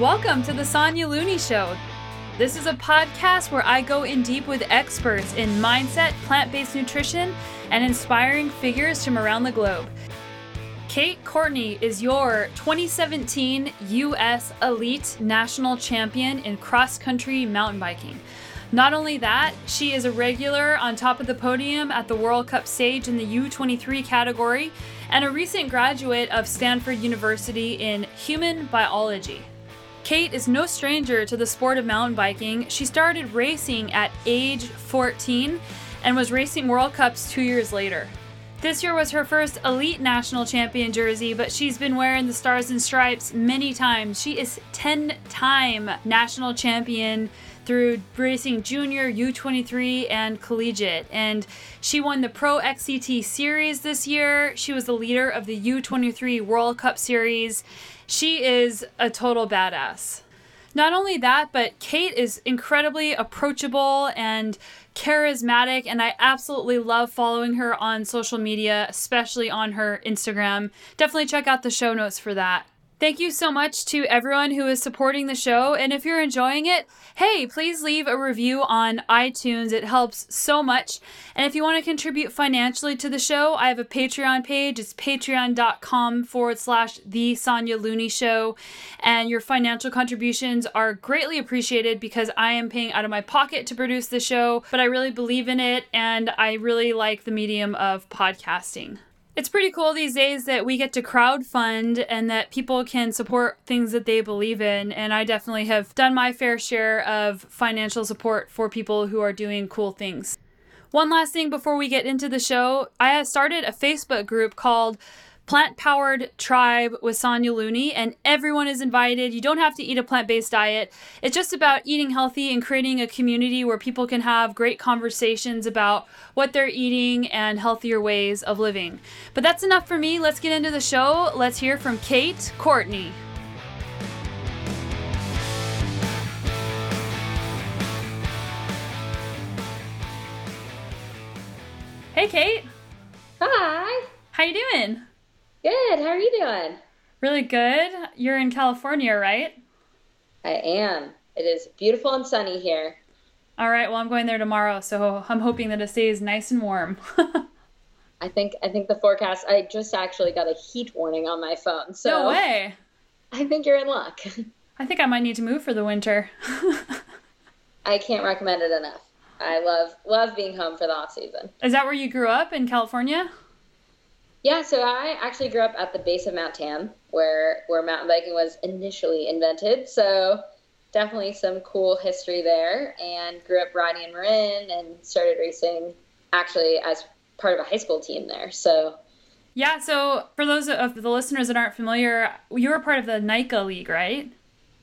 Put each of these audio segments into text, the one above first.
Welcome to the Sonya Looney Show. This is a podcast where I go in deep with experts in mindset, plant based nutrition, and inspiring figures from around the globe. Kate Courtney is your 2017 U.S. Elite National Champion in cross country mountain biking. Not only that, she is a regular on top of the podium at the World Cup stage in the U23 category and a recent graduate of Stanford University in human biology. Kate is no stranger to the sport of mountain biking. She started racing at age 14 and was racing World Cups two years later. This year was her first elite national champion jersey, but she's been wearing the stars and stripes many times. She is 10 time national champion through racing junior, U23, and collegiate. And she won the Pro XCT Series this year. She was the leader of the U23 World Cup Series she is a total badass. Not only that, but Kate is incredibly approachable and charismatic, and I absolutely love following her on social media, especially on her Instagram. Definitely check out the show notes for that. Thank you so much to everyone who is supporting the show. And if you're enjoying it, hey, please leave a review on iTunes. It helps so much. And if you want to contribute financially to the show, I have a Patreon page. It's patreon.com forward slash The Sonya Looney Show. And your financial contributions are greatly appreciated because I am paying out of my pocket to produce the show, but I really believe in it and I really like the medium of podcasting it's pretty cool these days that we get to crowdfund and that people can support things that they believe in. And I definitely have done my fair share of financial support for people who are doing cool things. One last thing before we get into the show I have started a Facebook group called Plant Powered Tribe with Sonya Looney, and everyone is invited. You don't have to eat a plant based diet. It's just about eating healthy and creating a community where people can have great conversations about what they're eating and healthier ways of living. But that's enough for me. Let's get into the show. Let's hear from Kate Courtney. Hey, Kate. Hi. How you doing? Good. How are you doing? Really good. You're in California, right? I am. It is beautiful and sunny here. All right. Well, I'm going there tomorrow, so I'm hoping that it stays nice and warm. I think I think the forecast. I just actually got a heat warning on my phone. So no way. I think you're in luck. I think I might need to move for the winter. I can't recommend it enough. I love love being home for the off season. Is that where you grew up in California? Yeah, so I actually grew up at the base of Mount Tam, where where mountain biking was initially invented. So definitely some cool history there, and grew up riding in Marin and started racing actually as part of a high school team there. So yeah, so for those of the listeners that aren't familiar, you were part of the NICA League, right?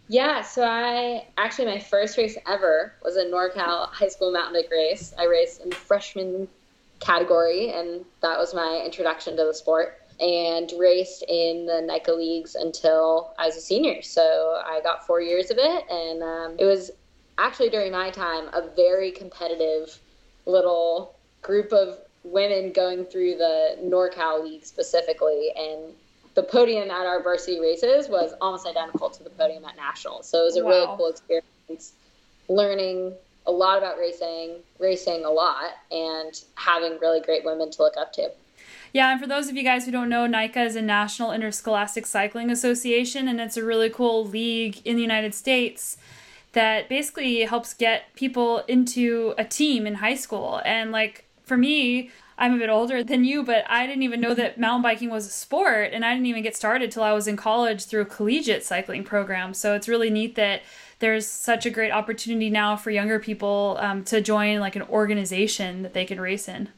Yeah, so I actually my first race ever was a NorCal high school mountain bike race. I raced in freshman category, and that was my introduction to the sport. And raced in the NICA leagues until I was a senior. So I got four years of it, and um, it was actually during my time a very competitive little group of women going through the NorCal League specifically, and the podium at our varsity races was almost identical to the podium at nationals. So it was a wow. really cool experience, learning a lot about racing, racing a lot, and having really great women to look up to. Yeah, and for those of you guys who don't know, NICA is a National Interscholastic Cycling Association, and it's a really cool league in the United States that basically helps get people into a team in high school. And like for me, I'm a bit older than you, but I didn't even know that mountain biking was a sport, and I didn't even get started till I was in college through a collegiate cycling program. So it's really neat that there's such a great opportunity now for younger people um, to join like an organization that they can race in.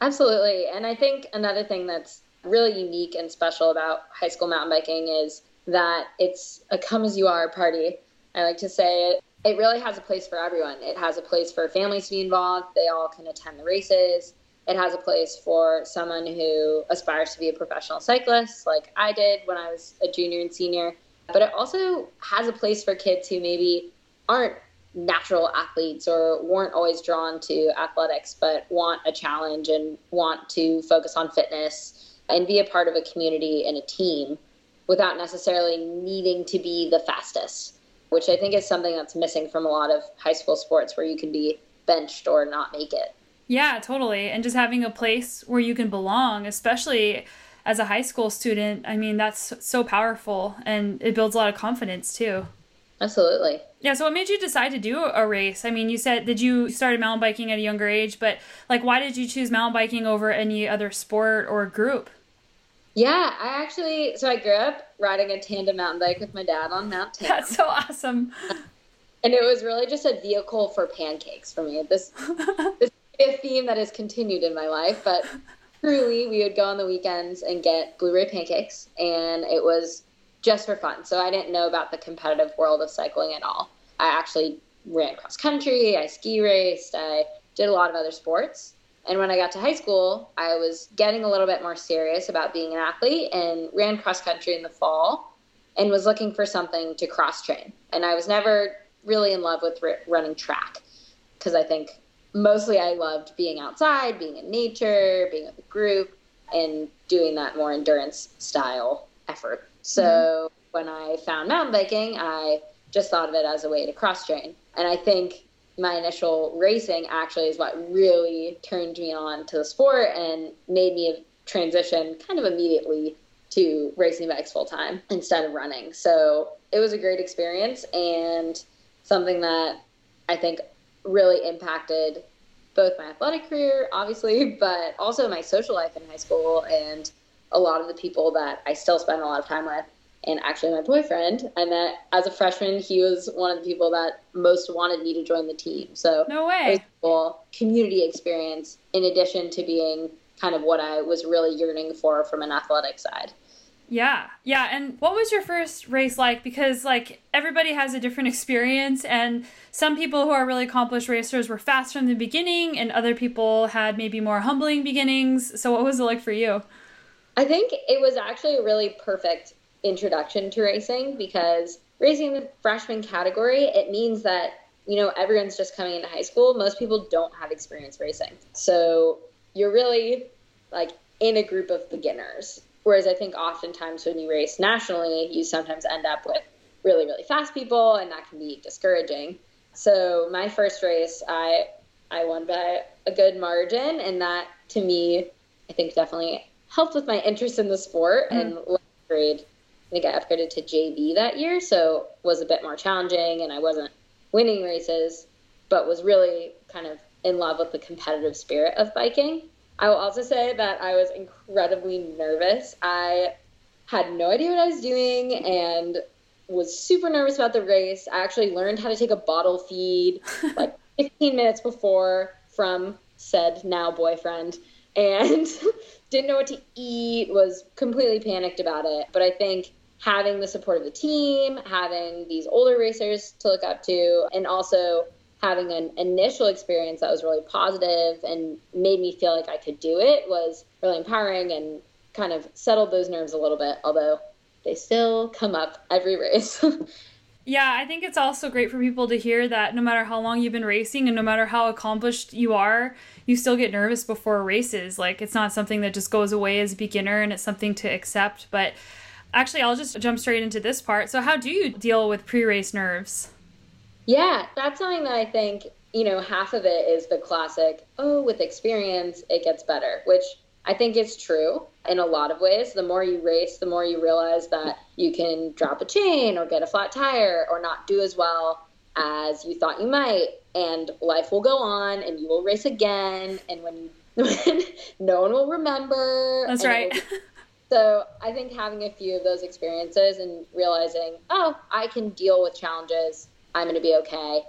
Absolutely. And I think another thing that's really unique and special about high school mountain biking is that it's a come as you are party. I like to say it, it really has a place for everyone. It has a place for families to be involved, they all can attend the races. It has a place for someone who aspires to be a professional cyclist, like I did when I was a junior and senior but it also has a place for kids who maybe aren't natural athletes or weren't always drawn to athletics but want a challenge and want to focus on fitness and be a part of a community and a team without necessarily needing to be the fastest. which I think is something that's missing from a lot of high school sports where you can be benched or not make it. Yeah, totally. And just having a place where you can belong, especially as a high school student, I mean, that's so powerful and it builds a lot of confidence too. Absolutely. Yeah, so what made you decide to do a race? I mean, you said did you started mountain biking at a younger age, but like why did you choose mountain biking over any other sport or group? Yeah, I actually so I grew up riding a tandem mountain bike with my dad on Mount Tam. That's so awesome. And it was really just a vehicle for pancakes for me. This this is a theme that has continued in my life, but truly we would go on the weekends and get blueberry pancakes and it was just for fun. So I didn't know about the competitive world of cycling at all. I actually ran cross country, I ski raced, I did a lot of other sports. And when I got to high school, I was getting a little bit more serious about being an athlete and ran cross country in the fall and was looking for something to cross train. And I was never really in love with running track because I think mostly I loved being outside, being in nature, being with a group, and doing that more endurance style effort. So mm-hmm. when I found mountain biking, I just thought of it as a way to cross train. And I think my initial racing actually is what really turned me on to the sport and made me transition kind of immediately to racing bikes full time instead of running. So it was a great experience and something that I think really impacted both my athletic career, obviously, but also my social life in high school and a lot of the people that I still spend a lot of time with and actually my boyfriend I met as a freshman. He was one of the people that most wanted me to join the team. So no way. Cool community experience in addition to being kind of what I was really yearning for from an athletic side. Yeah. Yeah, and what was your first race like because like everybody has a different experience and some people who are really accomplished racers were fast from the beginning and other people had maybe more humbling beginnings. So what was it like for you? I think it was actually a really perfect introduction to racing because racing the freshman category, it means that, you know, everyone's just coming into high school. Most people don't have experience racing. So you're really like in a group of beginners. Whereas I think oftentimes when you race nationally, you sometimes end up with really, really fast people, and that can be discouraging. So my first race, I I won by a good margin, and that to me, I think definitely helped with my interest in the sport. Mm. And grade I think I upgraded to JV that year, so was a bit more challenging, and I wasn't winning races, but was really kind of in love with the competitive spirit of biking. I will also say that I was incredibly nervous. I had no idea what I was doing and was super nervous about the race. I actually learned how to take a bottle feed like 15 minutes before from said now boyfriend and didn't know what to eat, was completely panicked about it. But I think having the support of the team, having these older racers to look up to, and also having an initial experience that was really positive and made me feel like I could do it was really empowering and kind of settled those nerves a little bit, although they still come up every race. Yeah, I think it's also great for people to hear that no matter how long you've been racing and no matter how accomplished you are, you still get nervous before races. Like it's not something that just goes away as a beginner and it's something to accept. But actually, I'll just jump straight into this part. So, how do you deal with pre race nerves? Yeah, that's something that I think, you know, half of it is the classic, oh, with experience, it gets better, which I think is true in a lot of ways. The more you race, the more you realize that you can drop a chain or get a flat tire or not do as well as you thought you might. And life will go on and you will race again. And when you, when no one will remember. That's right. So I think having a few of those experiences and realizing, oh, I can deal with challenges. I'm going to be okay.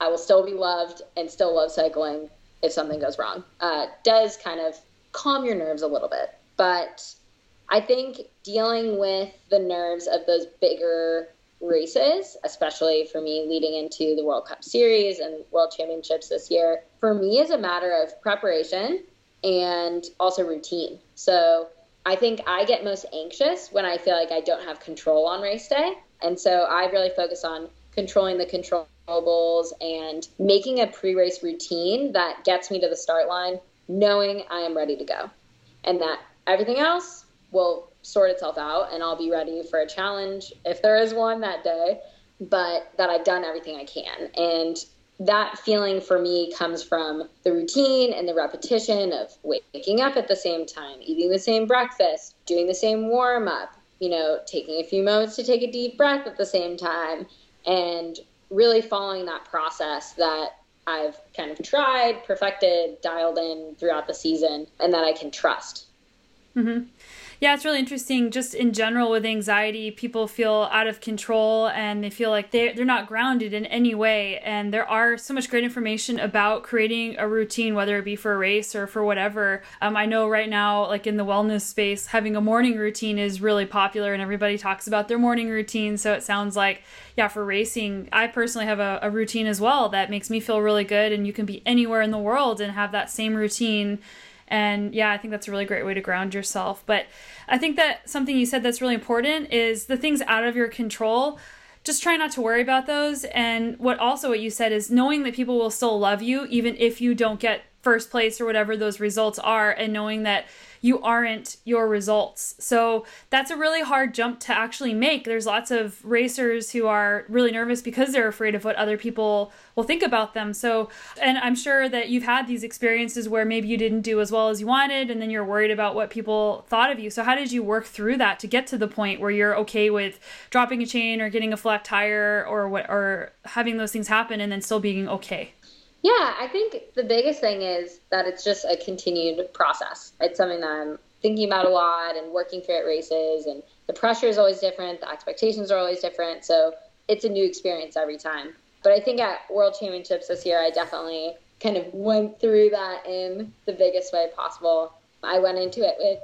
I will still be loved and still love cycling if something goes wrong. Uh, does kind of calm your nerves a little bit. But I think dealing with the nerves of those bigger races, especially for me leading into the World Cup Series and World Championships this year, for me is a matter of preparation and also routine. So I think I get most anxious when I feel like I don't have control on race day. And so I really focus on controlling the controllables and making a pre race routine that gets me to the start line knowing I am ready to go and that everything else will sort itself out and I'll be ready for a challenge if there is one that day. but that I've done everything I can. And that feeling for me comes from the routine and the repetition of waking up at the same time, eating the same breakfast, doing the same warm up, you know, taking a few moments to take a deep breath at the same time, and really following that process that I've kind of tried, perfected, dialed in throughout the season, and that I can trust. Mm-hmm. Yeah, it's really interesting. Just in general, with anxiety, people feel out of control and they feel like they, they're not grounded in any way. And there are so much great information about creating a routine, whether it be for a race or for whatever. Um, I know right now, like in the wellness space, having a morning routine is really popular and everybody talks about their morning routine. So it sounds like, yeah, for racing, I personally have a, a routine as well that makes me feel really good. And you can be anywhere in the world and have that same routine and yeah, I think that's a really great way to ground yourself. But I think that something you said that's really important is the things out of your control. Just try not to worry about those. And what also what you said is knowing that people will still love you even if you don't get first place or whatever those results are, and knowing that you aren't your results. So that's a really hard jump to actually make. There's lots of racers who are really nervous because they're afraid of what other people will think about them. So, and I'm sure that you've had these experiences where maybe you didn't do as well as you wanted and then you're worried about what people thought of you. So, how did you work through that to get to the point where you're okay with dropping a chain or getting a flat tire or what or having those things happen and then still being okay? Yeah, I think the biggest thing is that it's just a continued process. It's something that I'm thinking about a lot and working through at races, and the pressure is always different, the expectations are always different. So it's a new experience every time. But I think at World Championships this year, I definitely kind of went through that in the biggest way possible. I went into it with,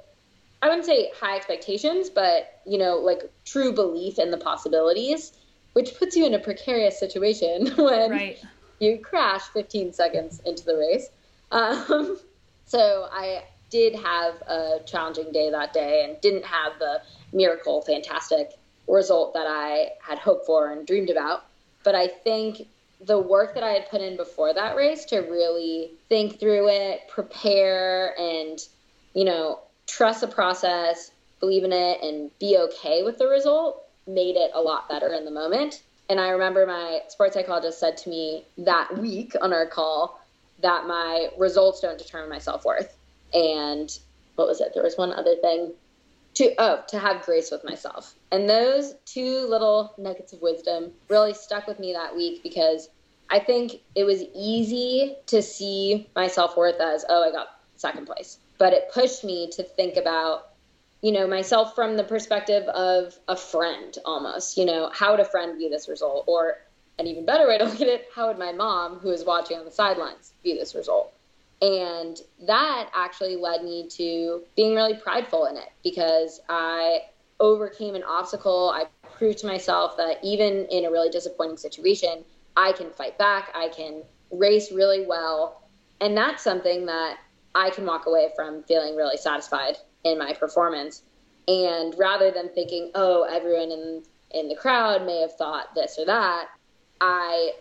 I wouldn't say high expectations, but, you know, like true belief in the possibilities, which puts you in a precarious situation when. Right you crash 15 seconds into the race. Um, so I did have a challenging day that day and didn't have the miracle, fantastic result that I had hoped for and dreamed about. But I think the work that I had put in before that race to really think through it, prepare, and, you know, trust the process, believe in it, and be okay with the result made it a lot better in the moment. And I remember my sports psychologist said to me that week on our call that my results don't determine my self worth. And what was it? There was one other thing to oh to have grace with myself. And those two little nuggets of wisdom really stuck with me that week because I think it was easy to see my self worth as oh I got second place, but it pushed me to think about you know myself from the perspective of a friend almost you know how would a friend view this result? Or an even better way to look at it how would my mom who is watching on the sidelines view this result? And that actually led me to being really prideful in it because i overcame an obstacle. I proved to myself that even in a really disappointing situation i can fight back i can race really well. And that's something that i can walk away from feeling really satisfied in my performance. And rather than thinking, oh, everyone in in the crowd may have thought this or that, I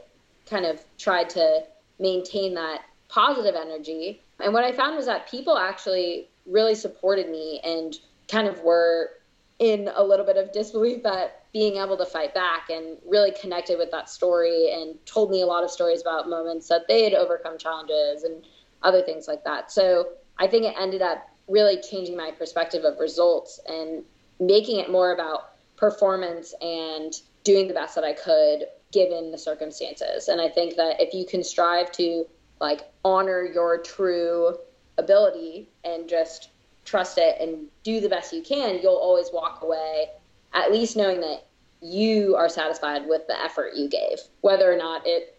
kind of tried to maintain that positive energy. And what I found was that people actually really supported me and kind of were in a little bit of disbelief that being able to fight back and really connected with that story and told me a lot of stories about moments that they had overcome challenges and other things like that. So I think it ended up really changing my perspective of results and making it more about performance and doing the best that I could given the circumstances. And I think that if you can strive to like honor your true ability and just trust it and do the best you can, you'll always walk away at least knowing that you are satisfied with the effort you gave, whether or not it,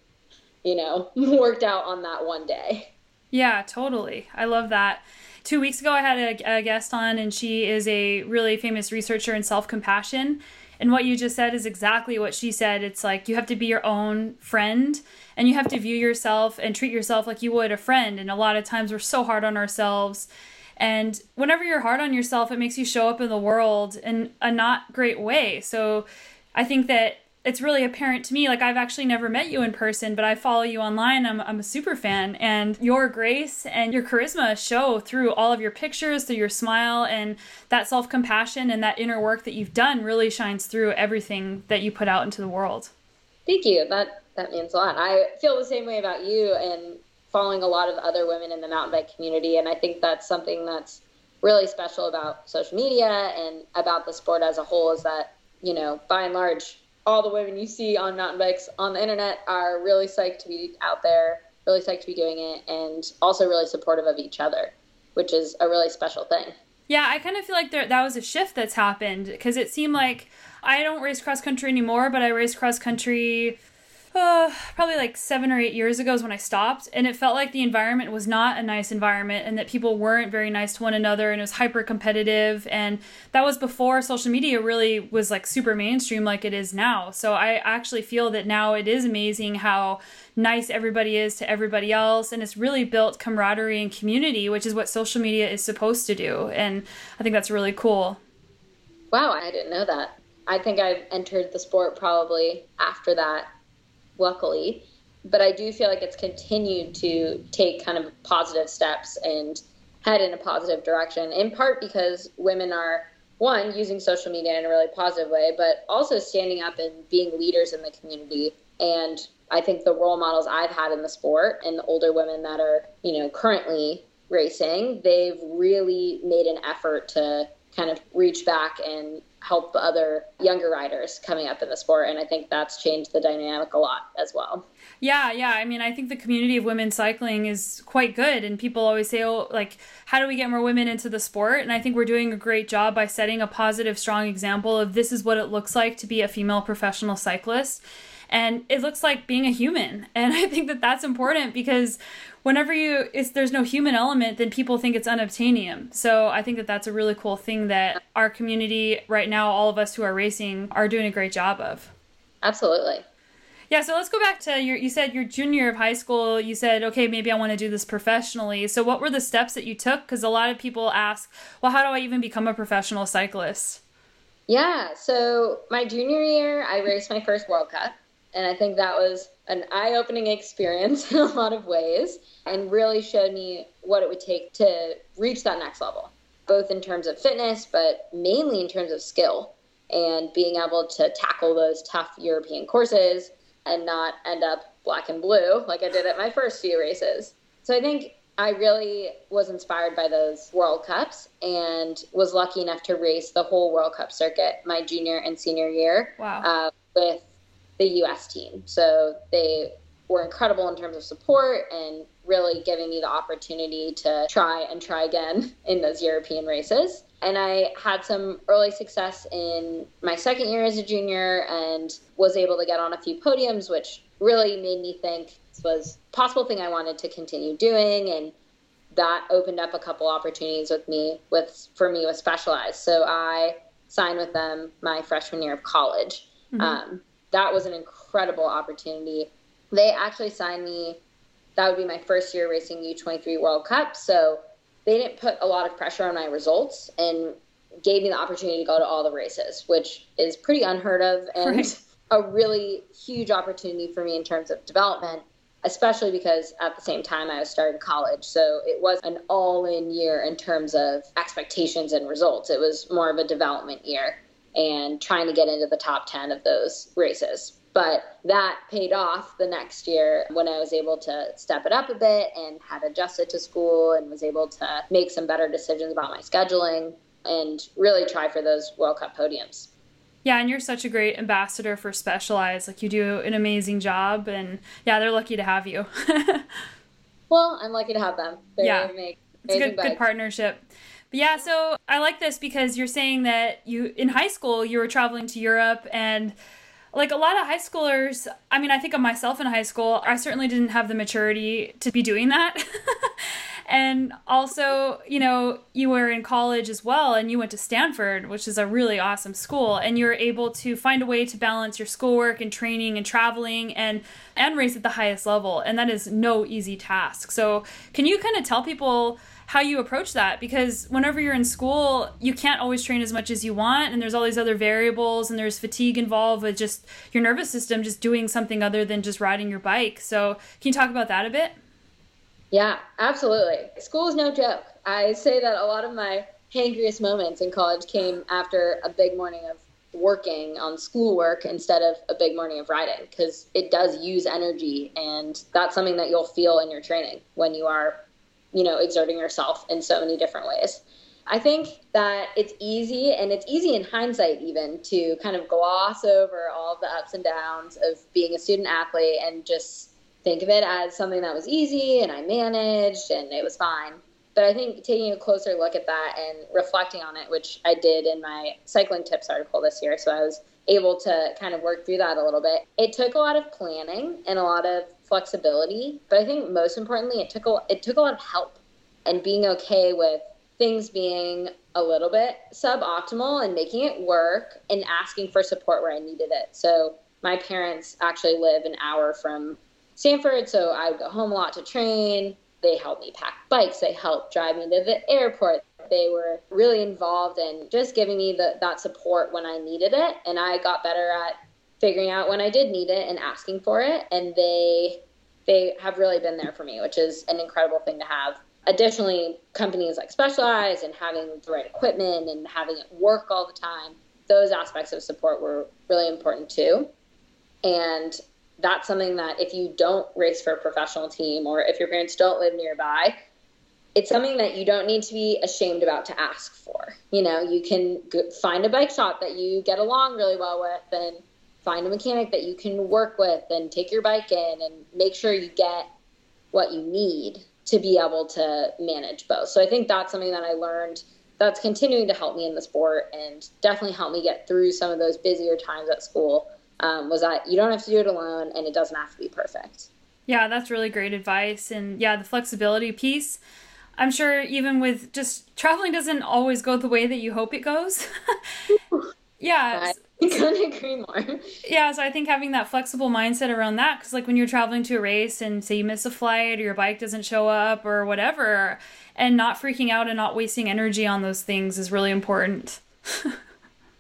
you know, worked out on that one day. Yeah, totally. I love that two weeks ago, I had a, a guest on, and she is a really famous researcher in self compassion. And what you just said is exactly what she said. It's like you have to be your own friend and you have to view yourself and treat yourself like you would a friend. And a lot of times we're so hard on ourselves. And whenever you're hard on yourself, it makes you show up in the world in a not great way. So I think that it's really apparent to me like i've actually never met you in person but i follow you online i'm, I'm a super fan and your grace and your charisma show through all of your pictures through your smile and that self-compassion and that inner work that you've done really shines through everything that you put out into the world Thank you. That that means a lot. I feel the same way about you and following a lot of other women in the mountain bike community, and I think that's something that's really special about social media and about the sport as a whole is that you know by and large all the women you see on mountain bikes on the internet are really psyched to be out there, really psyched to be doing it, and also really supportive of each other, which is a really special thing. Yeah, I kind of feel like there, that was a shift that's happened because it seemed like I don't race cross country anymore, but I raced cross country uh, probably like seven or eight years ago is when I stopped, and it felt like the environment was not a nice environment, and that people weren't very nice to one another, and it was hyper competitive, and that was before social media really was like super mainstream like it is now. So I actually feel that now it is amazing how nice everybody is to everybody else, and it's really built camaraderie and community, which is what social media is supposed to do, and I think that's really cool. Wow, I didn't know that. I think I've entered the sport probably after that luckily. But I do feel like it's continued to take kind of positive steps and head in a positive direction, in part because women are, one, using social media in a really positive way, but also standing up and being leaders in the community. And I think the role models I've had in the sport and the older women that are, you know, currently racing, they've really made an effort to kind of reach back and help other younger riders coming up in the sport. And I think that's changed the dynamic a lot as well. Yeah, yeah. I mean, I think the community of women cycling is quite good. And people always say, oh, like, how do we get more women into the sport? And I think we're doing a great job by setting a positive, strong example of this is what it looks like to be a female professional cyclist and it looks like being a human and i think that that's important because whenever you it's there's no human element then people think it's unobtainium. So i think that that's a really cool thing that our community right now all of us who are racing are doing a great job of. Absolutely. Yeah so let's go back to your you said your junior of high school you said okay maybe i want to do this professionally. So what were the steps that you took? Because a lot of people ask well how do i even become a professional cyclist? Yeah so my junior year i raced my first world cup and I think that was an eye opening experience in a lot of ways and really showed me what it would take to reach that next level, both in terms of fitness, but mainly in terms of skill and being able to tackle those tough European courses and not end up black and blue like I did at my first few races. So I think I really was inspired by those World Cups and was lucky enough to race the whole World Cup circuit my junior and senior year wow. uh, with the U.S. team. So they were incredible in terms of support and really giving me the opportunity to try and try again in those European races. And I had some early success in my second year as a junior and was able to get on a few podiums, which really made me think this was a possible thing I wanted to continue doing. And that opened up a couple opportunities with me with for me with Specialized. So I signed with them my freshman year of college. Mm-hmm. Um, that was an incredible opportunity. They actually signed me. That would be my first year racing U23 World Cup. So they didn't put a lot of pressure on my results and gave me the opportunity to go to all the races, which is pretty unheard of and right. a really huge opportunity for me in terms of development, especially because at the same time I was starting college. So it was an all in year in terms of expectations and results. It was more of a development year and trying to get into the top 10 of those races. But that paid off the next year when I was able to step it up a bit and had adjusted to school and was able to make some better decisions about my scheduling and really try for those World Cup podiums. Yeah, and you're such a great ambassador for Specialized. Like you do an amazing job, and yeah, they're lucky to have you. well, I'm lucky to have them. They yeah, it's a good, good partnership. Yeah, so I like this because you're saying that you in high school you were traveling to Europe and like a lot of high schoolers, I mean, I think of myself in high school, I certainly didn't have the maturity to be doing that. and also, you know, you were in college as well and you went to Stanford, which is a really awesome school, and you were able to find a way to balance your schoolwork and training and traveling and and race at the highest level, and that is no easy task. So, can you kind of tell people how you approach that because whenever you're in school you can't always train as much as you want and there's all these other variables and there's fatigue involved with just your nervous system just doing something other than just riding your bike. So can you talk about that a bit? Yeah absolutely. School is no joke. I say that a lot of my hangriest moments in college came after a big morning of working on schoolwork instead of a big morning of riding because it does use energy and that's something that you'll feel in your training when you are you know exerting yourself in so many different ways i think that it's easy and it's easy in hindsight even to kind of gloss over all the ups and downs of being a student athlete and just think of it as something that was easy and i managed and it was fine but I think taking a closer look at that and reflecting on it, which I did in my CyclingTips article this year, so I was able to kind of work through that a little bit. It took a lot of planning and a lot of flexibility, but I think most importantly, it took a, it took a lot of help and being okay with things being a little bit suboptimal and making it work and asking for support where I needed it. So my parents actually live an hour from Stanford, so I would go home a lot to train. They helped me pack bikes. They helped drive me to the airport. They were really involved in just giving me the, that support when I needed it. And I got better at figuring out when I did need it and asking for it. And they they have really been there for me, which is an incredible thing to have. Additionally, companies like Specialized and having the right equipment and having it work all the time, those aspects of support were really important too. And that's something that if you don't race for a professional team or if your parents don't live nearby, it's something that you don't need to be ashamed about to ask for. You know, you can find a bike shop that you get along really well with and find a mechanic that you can work with and take your bike in and make sure you get what you need to be able to manage both. So I think that's something that I learned that's continuing to help me in the sport and definitely help me get through some of those busier times at school um, was that you don't have to do it alone and it doesn't have to be perfect. Yeah, that's really great advice. And yeah, the flexibility piece. I'm sure even with just traveling doesn't always go the way that you hope it goes. yeah. I couldn't agree more. Yeah, so I think having that flexible mindset around that, because like when you're traveling to a race and say you miss a flight or your bike doesn't show up or whatever, and not freaking out and not wasting energy on those things is really important.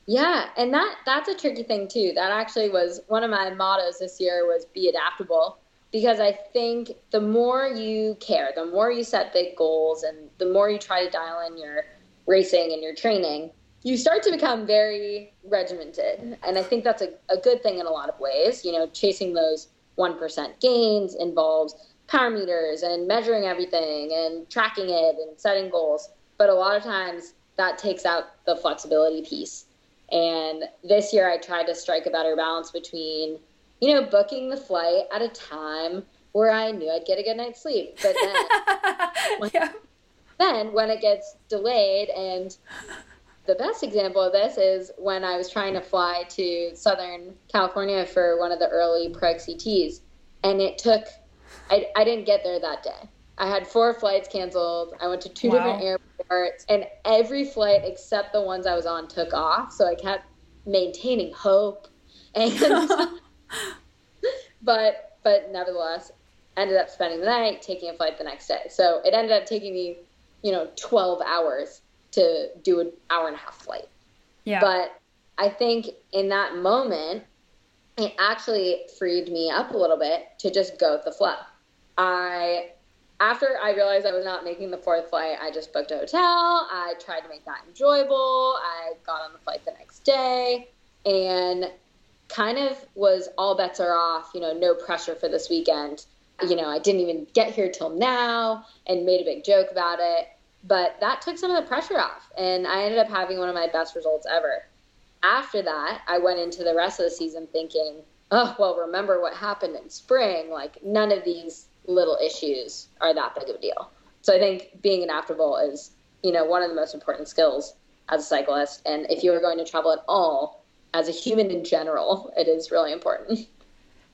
Yeah, and that that's a tricky thing too. That actually was one of my mottos this year was be adaptable because I think the more you care, the more you set big goals and the more you try to dial in your racing and your training, you start to become very regimented. And I think that's a, a good thing in a lot of ways. You know, chasing those 1% gains involves power meters and measuring everything and tracking it and setting goals. But a lot of times that takes out the flexibility piece and this year I tried to strike a better balance between, you know, booking the flight at a time where I knew I'd get a good night's sleep. But then, when, yeah. then when it gets delayed, and the best example of this is when I was trying to fly to Southern California for one of the early XCTs, and it took, I, I didn't get there that day. I had four flights canceled. I went to two wow. different airports, and every flight except the ones I was on took off. So I kept maintaining hope, and but but nevertheless, ended up spending the night, taking a flight the next day. So it ended up taking me, you know, twelve hours to do an hour and a half flight. Yeah. But I think in that moment, it actually freed me up a little bit to just go with the flow. I after I realized I was not making the fourth flight, I just booked a hotel. I tried to make that enjoyable. I got on the flight the next day and kind of was all bets are off, you know, no pressure for this weekend. You know, I didn't even get here till now and made a big joke about it. But that took some of the pressure off, and I ended up having one of my best results ever. After that, I went into the rest of the season thinking, oh, well, remember what happened in spring? Like, none of these little issues are that big of a deal. So I think being adaptable is, you know, one of the most important skills as a cyclist. And if you are going to travel at all, as a human in general, it is really important.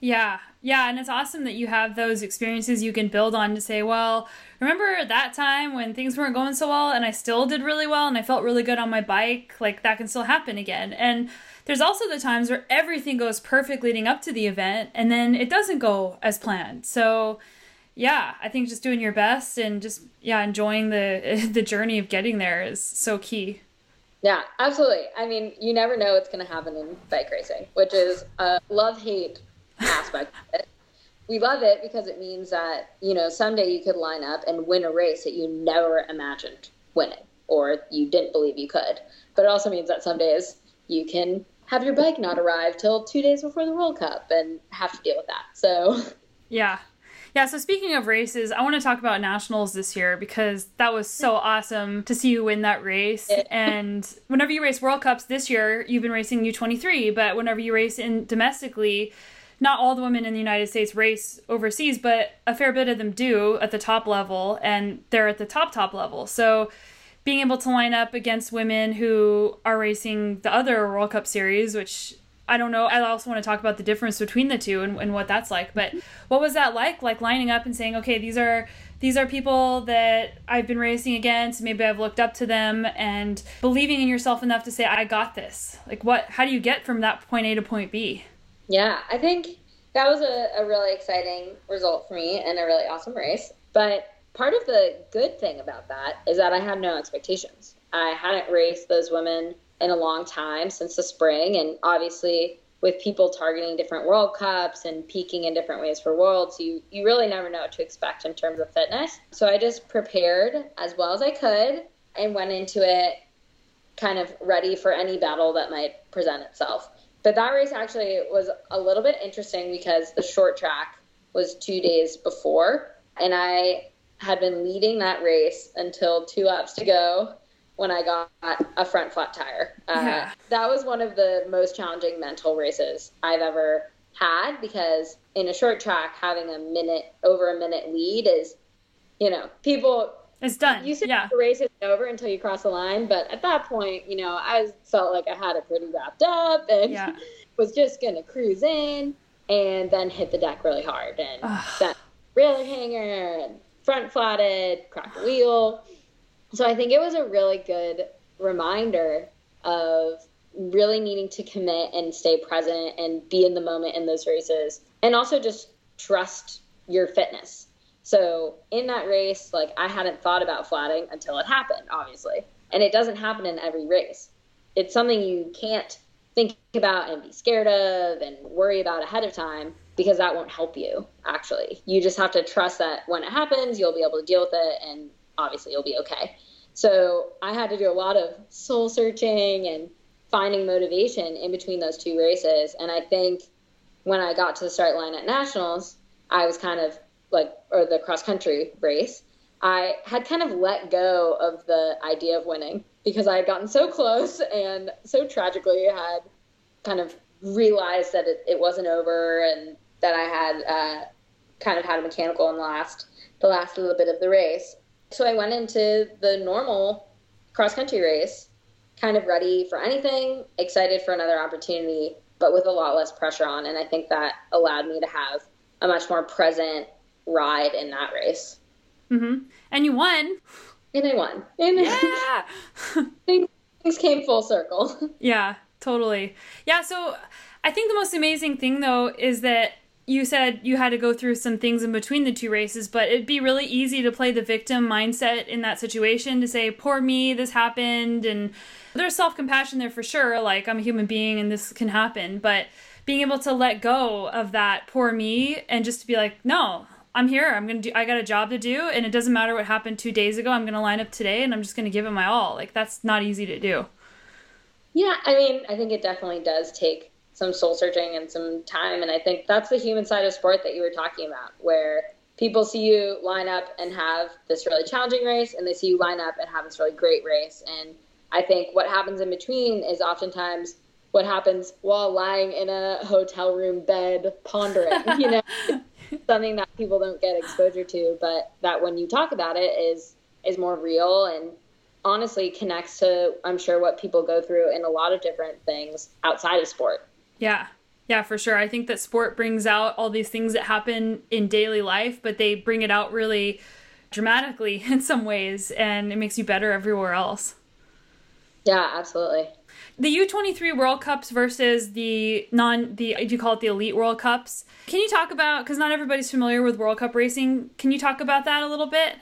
Yeah, yeah, and it's awesome that you have those experiences you can build on to say, well, remember that time when things weren't going so well and I still did really well and I felt really good on my bike? Like that can still happen again. And there's also the times where everything goes perfect leading up to the event and then it doesn't go as planned. So, yeah, I think just doing your best and just yeah, enjoying the the journey of getting there is so key. Yeah, absolutely. I mean, you never know what's going to happen in bike racing, which is a love hate aspect. We love it because it means that, you know, someday you could line up and win a race that you never imagined winning or you didn't believe you could. But it also means that some days you can have your bike not arrive till two days before the World Cup and have to deal with that. So, yeah. Yeah, so speaking of races, I want to talk about nationals this year because that was so awesome to see you win that race. and whenever you race World Cups this year, you've been racing U23, but whenever you race in domestically, not all the women in the United States race overseas, but a fair bit of them do at the top level, and they're at the top, top level. So being able to line up against women who are racing the other World Cup series, which I don't know. I also want to talk about the difference between the two and, and what that's like. But what was that like? Like lining up and saying, okay, these are these are people that I've been racing against. Maybe I've looked up to them and believing in yourself enough to say, I got this. Like what? How do you get from that point A to point B? Yeah, I think that was a, a really exciting result for me and a really awesome race. But part of the good thing about that is that I had no expectations. I hadn't raced those women in a long time since the spring, and obviously with people targeting different World Cups and peaking in different ways for Worlds, you you really never know what to expect in terms of fitness. So I just prepared as well as I could and went into it kind of ready for any battle that might present itself. But that race actually was a little bit interesting because the short track was two days before, and I had been leading that race until two laps to go when I got a front flat tire. Uh, yeah. That was one of the most challenging mental races I've ever had because in a short track, having a minute over a minute lead is, you know, people it's done. You said yeah. the race is over until you cross the line, but at that point, you know, I felt like I had it pretty wrapped up and yeah. was just gonna cruise in and then hit the deck really hard and then railing hanger and front flatted, cracked the wheel. So I think it was a really good reminder of really needing to commit and stay present and be in the moment in those races and also just trust your fitness so in that race, like I hadn't thought about flatting until it happened, obviously. And it doesn't happen in every race. It's something you can't think about and be scared of and worry about ahead of time because that won't help you actually. You just have to trust that when it happens, you'll be able to deal with it and obviously you'll be okay. So I had to do a lot of soul searching and finding motivation in between those two races. And I think when I got to the start line at Nationals, I was kind of like or the cross country race, I had kind of let go of the idea of winning because I had gotten so close and so tragically had kind of realized that it, it wasn't over and that I had uh, kind of had a mechanical in the last the last little bit of the race. So I went into the normal cross country race, kind of ready for anything, excited for another opportunity, but with a lot less pressure on. And I think that allowed me to have a much more present ride in that race. Mm-hmm. And you won. And I won. And yeah. things, things came full circle. Yeah, totally. Yeah, so I think the most amazing thing though is that you said you had to go through some things in between the two races, but it'd be really easy to play the victim mindset in that situation to say, poor me, this happened. And there's self compassion there for sure. Like, I'm a human being and this can happen. But being able to let go of that poor me and just to be like, no, I'm here. I'm gonna do. I got a job to do, and it doesn't matter what happened two days ago. I'm gonna line up today, and I'm just gonna give it my all. Like that's not easy to do. Yeah, I mean, I think it definitely does take some soul searching and some time, and I think that's the human side of sport that you were talking about, where people see you line up and have this really challenging race, and they see you line up and have this really great race, and I think what happens in between is oftentimes what happens while lying in a hotel room bed pondering, you know. something that people don't get exposure to, but that when you talk about it is is more real and honestly connects to I'm sure what people go through in a lot of different things outside of sport. Yeah. Yeah, for sure. I think that sport brings out all these things that happen in daily life, but they bring it out really dramatically in some ways and it makes you better everywhere else. Yeah, absolutely the U23 World Cups versus the non the do you call it the Elite World Cups. Can you talk about cuz not everybody's familiar with World Cup racing. Can you talk about that a little bit?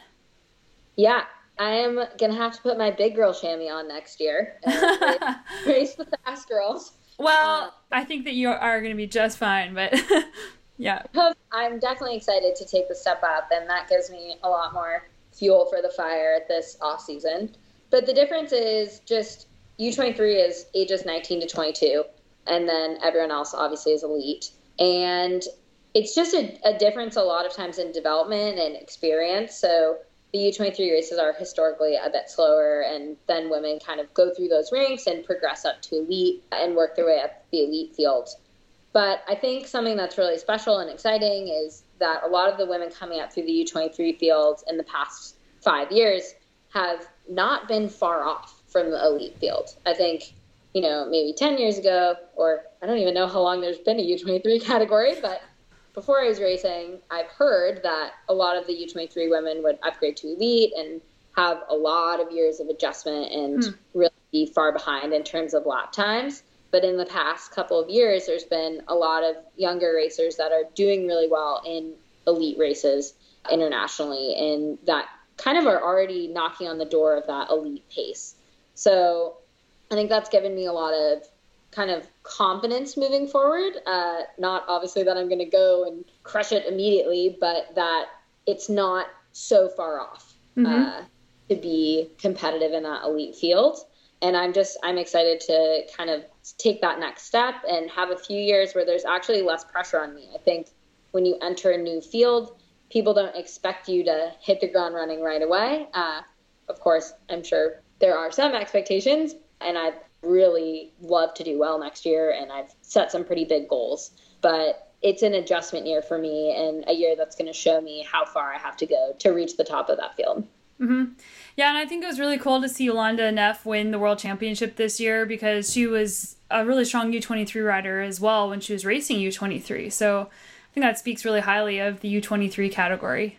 Yeah, I am going to have to put my big girl chamois on next year and race the fast girls. Well, uh, I think that you are going to be just fine, but yeah. I'm definitely excited to take the step up and that gives me a lot more fuel for the fire this off season. But the difference is just U23 is ages 19 to 22. and then everyone else obviously is elite. And it's just a, a difference a lot of times in development and experience. So the U23 races are historically a bit slower, and then women kind of go through those ranks and progress up to elite and work their way up the elite field. But I think something that's really special and exciting is that a lot of the women coming up through the U23 field in the past five years have not been far off from the elite field. I think, you know, maybe 10 years ago, or I don't even know how long there's been a U23 category, but before I was racing, I've heard that a lot of the U23 women would upgrade to elite and have a lot of years of adjustment and hmm. really be far behind in terms of lap times. But in the past couple of years, there's been a lot of younger racers that are doing really well in elite races internationally, and that kind of are already knocking on the door of that elite pace. So I think that's given me a lot of kind of confidence moving forward. Uh, not obviously that I'm going to go and crush it immediately, but that it's not so far off mm-hmm. uh, to be competitive in that elite field. And I'm just I'm excited to kind of take that next step and have a few years where there's actually less pressure on me. I think when you enter a new field, people don't expect you to hit the ground running right away. Uh, of course, I'm sure there are some expectations, and I really love to do well next year, and I've set some pretty big goals. But it's an adjustment year for me, and a year that's going to show me how far I have to go to reach the top of that field. Mm-hmm. Yeah, and I think it was really cool to see Jolanda Neff win the world championship this year because she was a really strong U23 rider as well when she was racing U23. So I think that speaks really highly of the U23 category.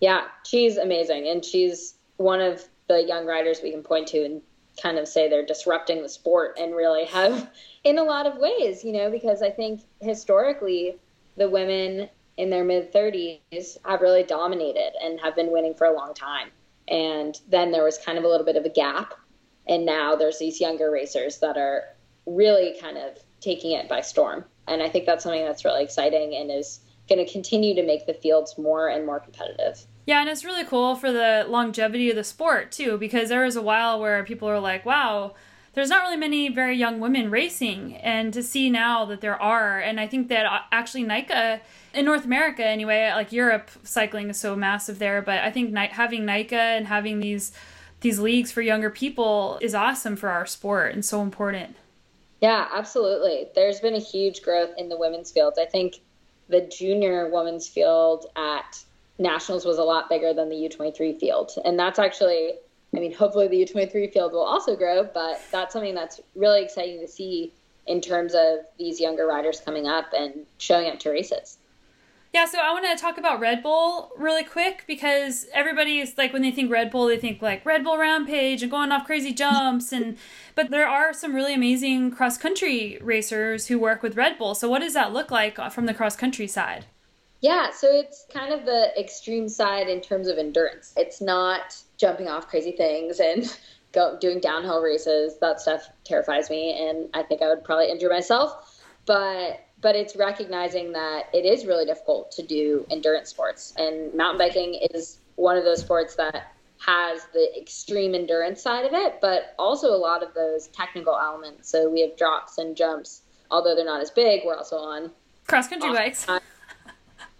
Yeah, she's amazing, and she's one of the young riders we can point to and kind of say they're disrupting the sport and really have in a lot of ways, you know, because I think historically the women in their mid 30s have really dominated and have been winning for a long time. And then there was kind of a little bit of a gap. And now there's these younger racers that are really kind of taking it by storm. And I think that's something that's really exciting and is going to continue to make the fields more and more competitive. Yeah, and it's really cool for the longevity of the sport too, because there was a while where people were like, "Wow, there's not really many very young women racing," and to see now that there are, and I think that uh, actually NICA in North America anyway, like Europe, cycling is so massive there, but I think having NICA and having these these leagues for younger people is awesome for our sport and so important. Yeah, absolutely. There's been a huge growth in the women's fields. I think the junior women's field at nationals was a lot bigger than the U23 field. And that's actually, I mean, hopefully the U23 field will also grow, but that's something that's really exciting to see in terms of these younger riders coming up and showing up to races. Yeah, so I want to talk about Red Bull really quick because everybody is like when they think Red Bull, they think like Red Bull Rampage and going off crazy jumps and but there are some really amazing cross country racers who work with Red Bull. So what does that look like uh, from the cross country side? Yeah, so it's kind of the extreme side in terms of endurance. It's not jumping off crazy things and go doing downhill races. That stuff terrifies me, and I think I would probably injure myself. But but it's recognizing that it is really difficult to do endurance sports, and mountain biking is one of those sports that has the extreme endurance side of it, but also a lot of those technical elements. So we have drops and jumps. Although they're not as big, we're also on cross country bikes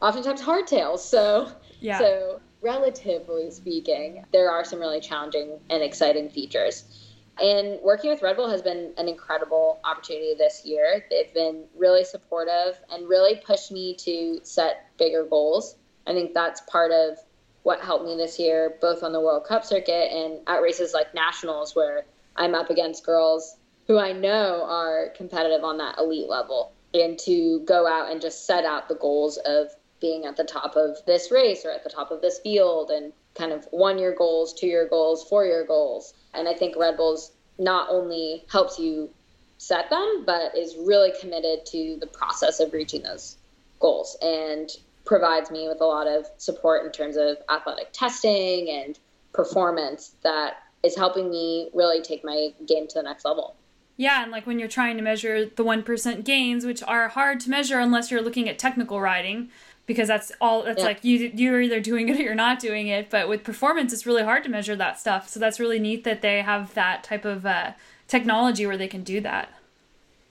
oftentimes hardtails. So yeah. so relatively speaking, there are some really challenging and exciting features. And working with Red Bull has been an incredible opportunity this year. They've been really supportive and really pushed me to set bigger goals. I think that's part of what helped me this year, both on the World Cup circuit and at races like Nationals, where I'm up against girls who I know are competitive on that elite level. And to go out and just set out the goals of being at the top of this race or at the top of this field and kind of one year goals, two year goals, four year goals. And I think Red Bulls not only helps you set them, but is really committed to the process of reaching those goals and provides me with a lot of support in terms of athletic testing and performance that is helping me really take my game to the next level. Yeah, and like when you're trying to measure the 1% gains, which are hard to measure unless you're looking at technical riding, because that's all that's yeah. like you you're either doing it or you're not doing it but with performance it's really hard to measure that stuff so that's really neat that they have that type of uh, technology where they can do that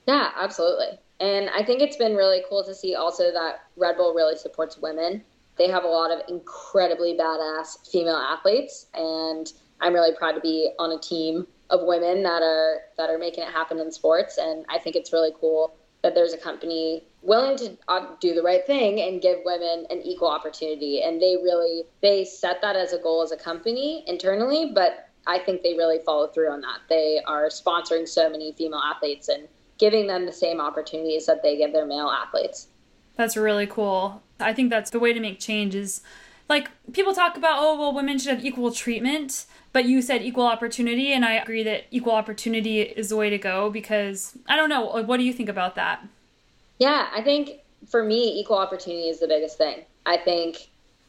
Yeah, absolutely. And I think it's been really cool to see also that Red Bull really supports women. They have a lot of incredibly badass female athletes, and I'm really proud to be on a team of women that are that are making it happen in sports. And I think it's really cool that there's a company willing to uh, do the right thing and give women an equal opportunity. And they really they set that as a goal as a company internally, but I think they really follow through on that. They are sponsoring so many female athletes and giving them the same opportunities that they give their male athletes. That's really cool. I think that's the way to make change is like people talk about oh well women should have equal treatment but you said equal opportunity and i agree that equal opportunity is the way to go because i don't know what do you think about that yeah i think for me equal opportunity is the biggest thing i think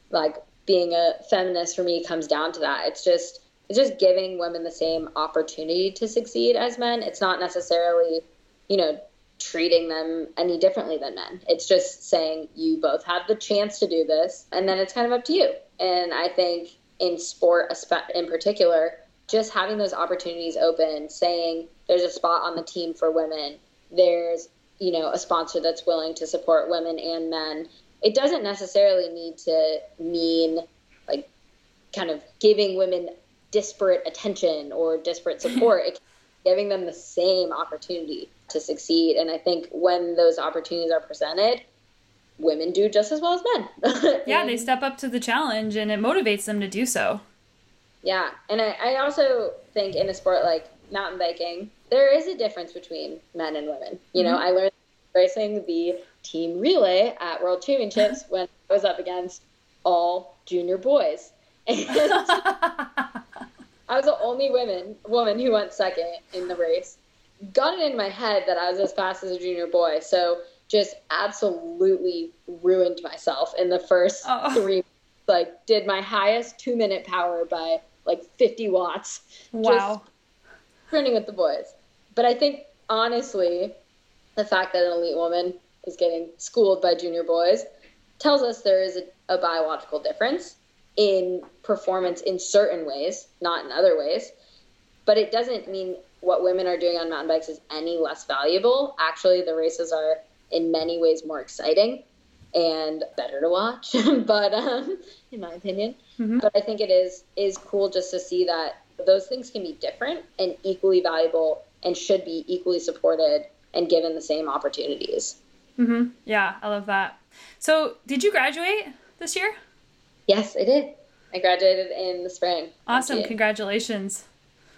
like being a feminist for me comes down to that it's just it's just giving women the same opportunity to succeed as men it's not necessarily you know treating them any differently than men. It's just saying you both have the chance to do this, and then it's kind of up to you. And I think in sport, in particular, just having those opportunities open, saying there's a spot on the team for women, there's you know a sponsor that's willing to support women and men. It doesn't necessarily need to mean like kind of giving women disparate attention or disparate support. it giving them the same opportunity to succeed. And I think when those opportunities are presented, women do just as well as men. yeah, they step up to the challenge and it motivates them to do so. Yeah. And I, I also think in a sport like mountain biking, there is a difference between men and women. You mm-hmm. know, I learned racing the team relay at World Championships when I was up against all junior boys. And I was the only woman woman who went second in the race got it in my head that I was as fast as a junior boy. So just absolutely ruined myself in the first oh. three. Like did my highest two minute power by like 50 watts. Wow. Running with the boys. But I think honestly, the fact that an elite woman is getting schooled by junior boys tells us there is a, a biological difference in performance in certain ways, not in other ways. But it doesn't mean what women are doing on mountain bikes is any less valuable. Actually, the races are in many ways more exciting and better to watch. but um, in my opinion, mm-hmm. but I think it is is cool just to see that those things can be different and equally valuable and should be equally supported and given the same opportunities. Mm-hmm. Yeah, I love that. So, did you graduate this year? Yes, I did. I graduated in the spring. Awesome! Congratulations.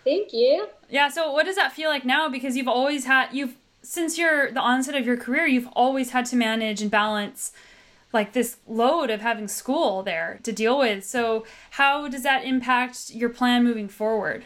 Thank you. Yeah, so what does that feel like now? Because you've always had you've since your the onset of your career, you've always had to manage and balance like this load of having school there to deal with. So how does that impact your plan moving forward?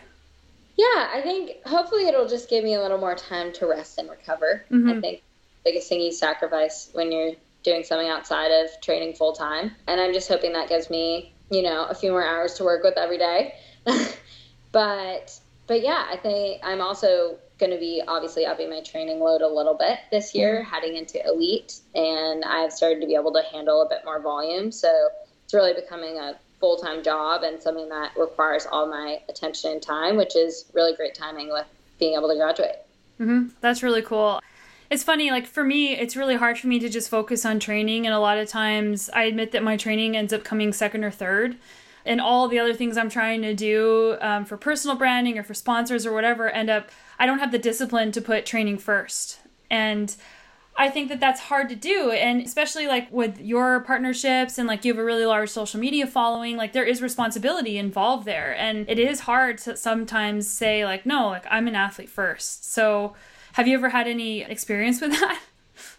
Yeah, I think hopefully it'll just give me a little more time to rest and recover. Mm-hmm. I think biggest thing you sacrifice when you're doing something outside of training full time. And I'm just hoping that gives me, you know, a few more hours to work with every day. but but yeah, I think I'm also going to be obviously upping my training load a little bit this year, mm-hmm. heading into elite, and I've started to be able to handle a bit more volume. So it's really becoming a full time job and something that requires all my attention and time, which is really great timing with being able to graduate. Mm-hmm. That's really cool. It's funny, like for me, it's really hard for me to just focus on training, and a lot of times I admit that my training ends up coming second or third and all the other things I'm trying to do um, for personal branding or for sponsors or whatever end up, I don't have the discipline to put training first. And I think that that's hard to do. And especially like with your partnerships and like you have a really large social media following, like there is responsibility involved there. And it is hard to sometimes say, like, no, like I'm an athlete first. So have you ever had any experience with that?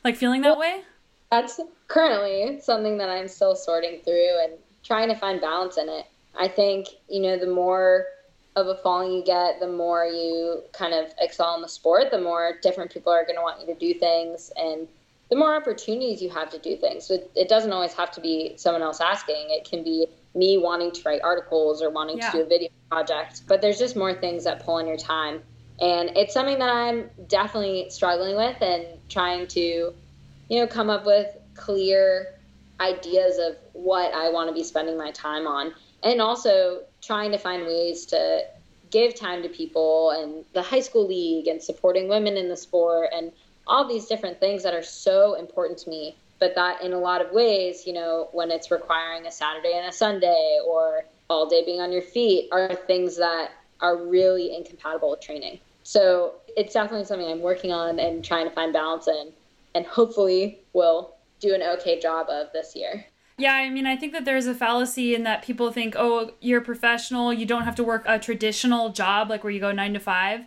like feeling that way? That's currently something that I'm still sorting through and trying to find balance in it. I think, you know, the more of a following you get, the more you kind of excel in the sport, the more different people are going to want you to do things and the more opportunities you have to do things. So it, it doesn't always have to be someone else asking. It can be me wanting to write articles or wanting yeah. to do a video project, but there's just more things that pull on your time. And it's something that I'm definitely struggling with and trying to, you know, come up with clear ideas of what I want to be spending my time on, and also trying to find ways to give time to people and the high school league and supporting women in the sport and all these different things that are so important to me. But that in a lot of ways you know when it's requiring a saturday and a sunday or all day being on your feet are things that are really incompatible with training. So it's definitely something i'm working on and trying to find balance in and hopefully will do an okay job of this year yeah, I mean, I think that there's a fallacy in that people think, oh, you're professional, you don't have to work a traditional job like where you go nine to five.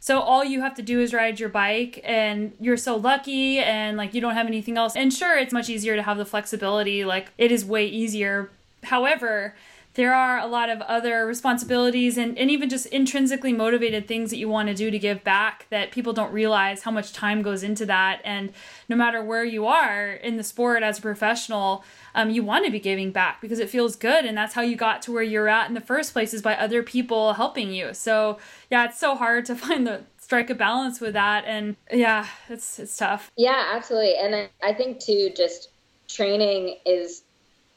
So all you have to do is ride your bike and you're so lucky and like you don't have anything else. And sure, it's much easier to have the flexibility, like it is way easier. However, there are a lot of other responsibilities and, and even just intrinsically motivated things that you want to do to give back that people don't realize how much time goes into that. And no matter where you are in the sport as a professional, um, you want to be giving back because it feels good. And that's how you got to where you're at in the first place is by other people helping you. So, yeah, it's so hard to find the strike a balance with that. And yeah, it's, it's tough. Yeah, absolutely. And I, I think too, just training is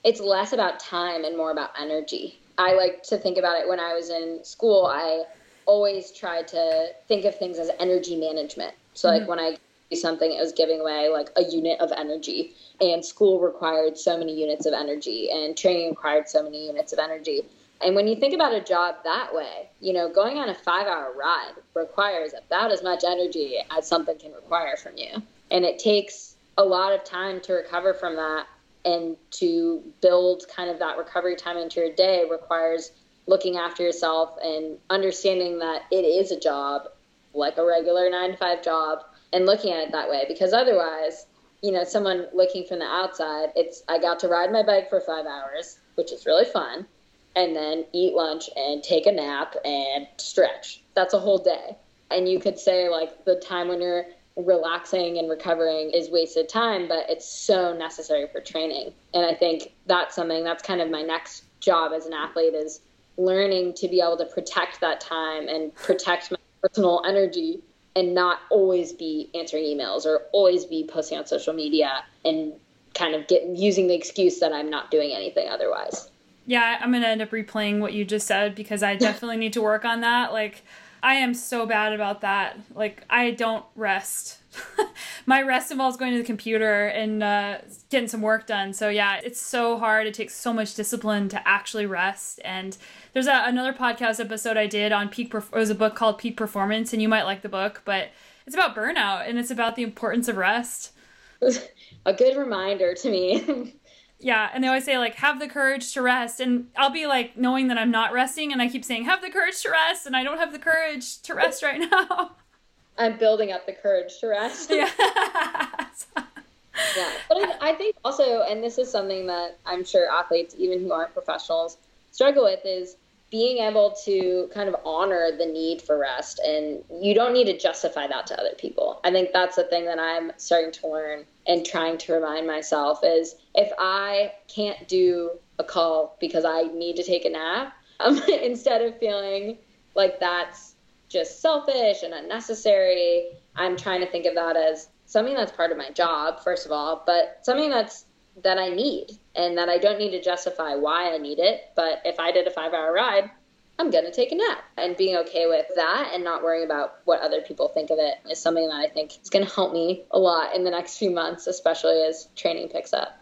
it's less about time and more about energy. I like to think about it when I was in school. I always tried to think of things as energy management. So, like mm-hmm. when I do something, it was giving away like a unit of energy, and school required so many units of energy, and training required so many units of energy. And when you think about a job that way, you know, going on a five hour ride requires about as much energy as something can require from you. And it takes a lot of time to recover from that and to build kind of that recovery time into your day requires looking after yourself and understanding that it is a job like a regular nine to five job and looking at it that way. Because otherwise you know someone looking from the outside it's i got to ride my bike for five hours which is really fun and then eat lunch and take a nap and stretch. That's a whole day. And you could say like the time when you're relaxing and recovering is wasted time, but it's so necessary for training. And I think that's something that's kind of my next job as an athlete is learning to be able to protect that time and protect my personal energy and not always be answering emails or always be posting on social media and kind of get using the excuse that I'm not doing anything otherwise. Yeah, I'm going to end up replaying what you just said because I definitely need to work on that. Like I am so bad about that. Like I don't rest. My rest involves going to the computer and uh, getting some work done. So yeah, it's so hard. It takes so much discipline to actually rest. And there's a, another podcast episode I did on peak. Perf- it was a book called Peak Performance, and you might like the book, but it's about burnout and it's about the importance of rest. a good reminder to me. Yeah, and they always say like have the courage to rest, and I'll be like knowing that I'm not resting, and I keep saying have the courage to rest, and I don't have the courage to rest right now. I'm building up the courage to rest. Yeah. yeah, but I, I think also, and this is something that I'm sure athletes, even who aren't professionals, struggle with, is being able to kind of honor the need for rest and you don't need to justify that to other people i think that's the thing that i'm starting to learn and trying to remind myself is if i can't do a call because i need to take a nap um, instead of feeling like that's just selfish and unnecessary i'm trying to think of that as something that's part of my job first of all but something that's that I need and that I don't need to justify why I need it. But if I did a five hour ride, I'm going to take a nap. And being okay with that and not worrying about what other people think of it is something that I think is going to help me a lot in the next few months, especially as training picks up.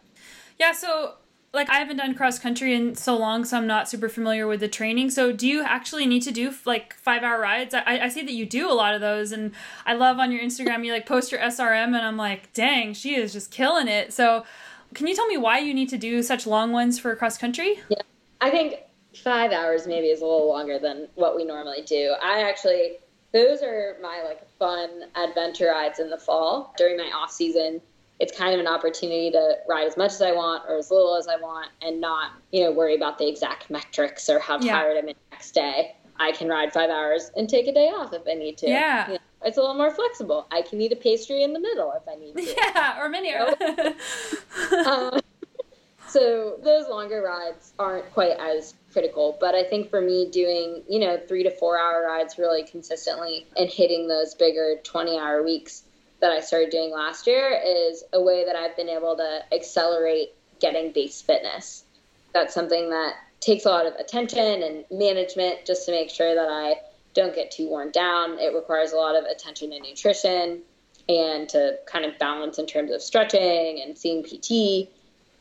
Yeah, so like I haven't done cross country in so long, so I'm not super familiar with the training. So do you actually need to do like five hour rides? I, I see that you do a lot of those, and I love on your Instagram you like post your SRM, and I'm like, dang, she is just killing it. So can you tell me why you need to do such long ones for cross country? Yeah, I think five hours maybe is a little longer than what we normally do. I actually, those are my like fun adventure rides in the fall during my off season. It's kind of an opportunity to ride as much as I want or as little as I want and not, you know, worry about the exact metrics or how yeah. tired I'm the next day. I can ride five hours and take a day off if I need to. Yeah. You know, it's a little more flexible. I can eat a pastry in the middle if I need to. Yeah, or many. um, so those longer rides aren't quite as critical, but I think for me doing, you know, three to four hour rides really consistently and hitting those bigger 20 hour weeks that I started doing last year is a way that I've been able to accelerate getting base fitness. That's something that takes a lot of attention and management just to make sure that I don't get too worn down. It requires a lot of attention to nutrition and to kind of balance in terms of stretching and seeing PT.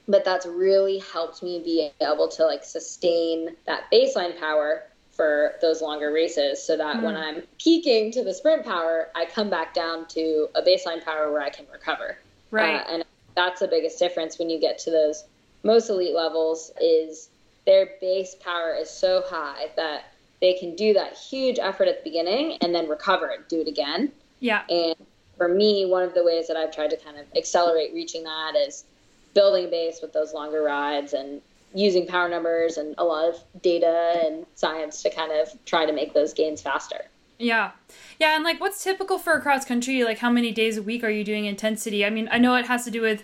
But that's really helped me be able to like sustain that baseline power for those longer races so that mm. when I'm peaking to the sprint power, I come back down to a baseline power where I can recover. Right. Uh, and that's the biggest difference when you get to those most elite levels is their base power is so high that they can do that huge effort at the beginning and then recover and do it again. Yeah. And for me, one of the ways that I've tried to kind of accelerate reaching that is building base with those longer rides and using power numbers and a lot of data and science to kind of try to make those gains faster. Yeah. Yeah, and like what's typical for a cross country? Like how many days a week are you doing intensity? I mean, I know it has to do with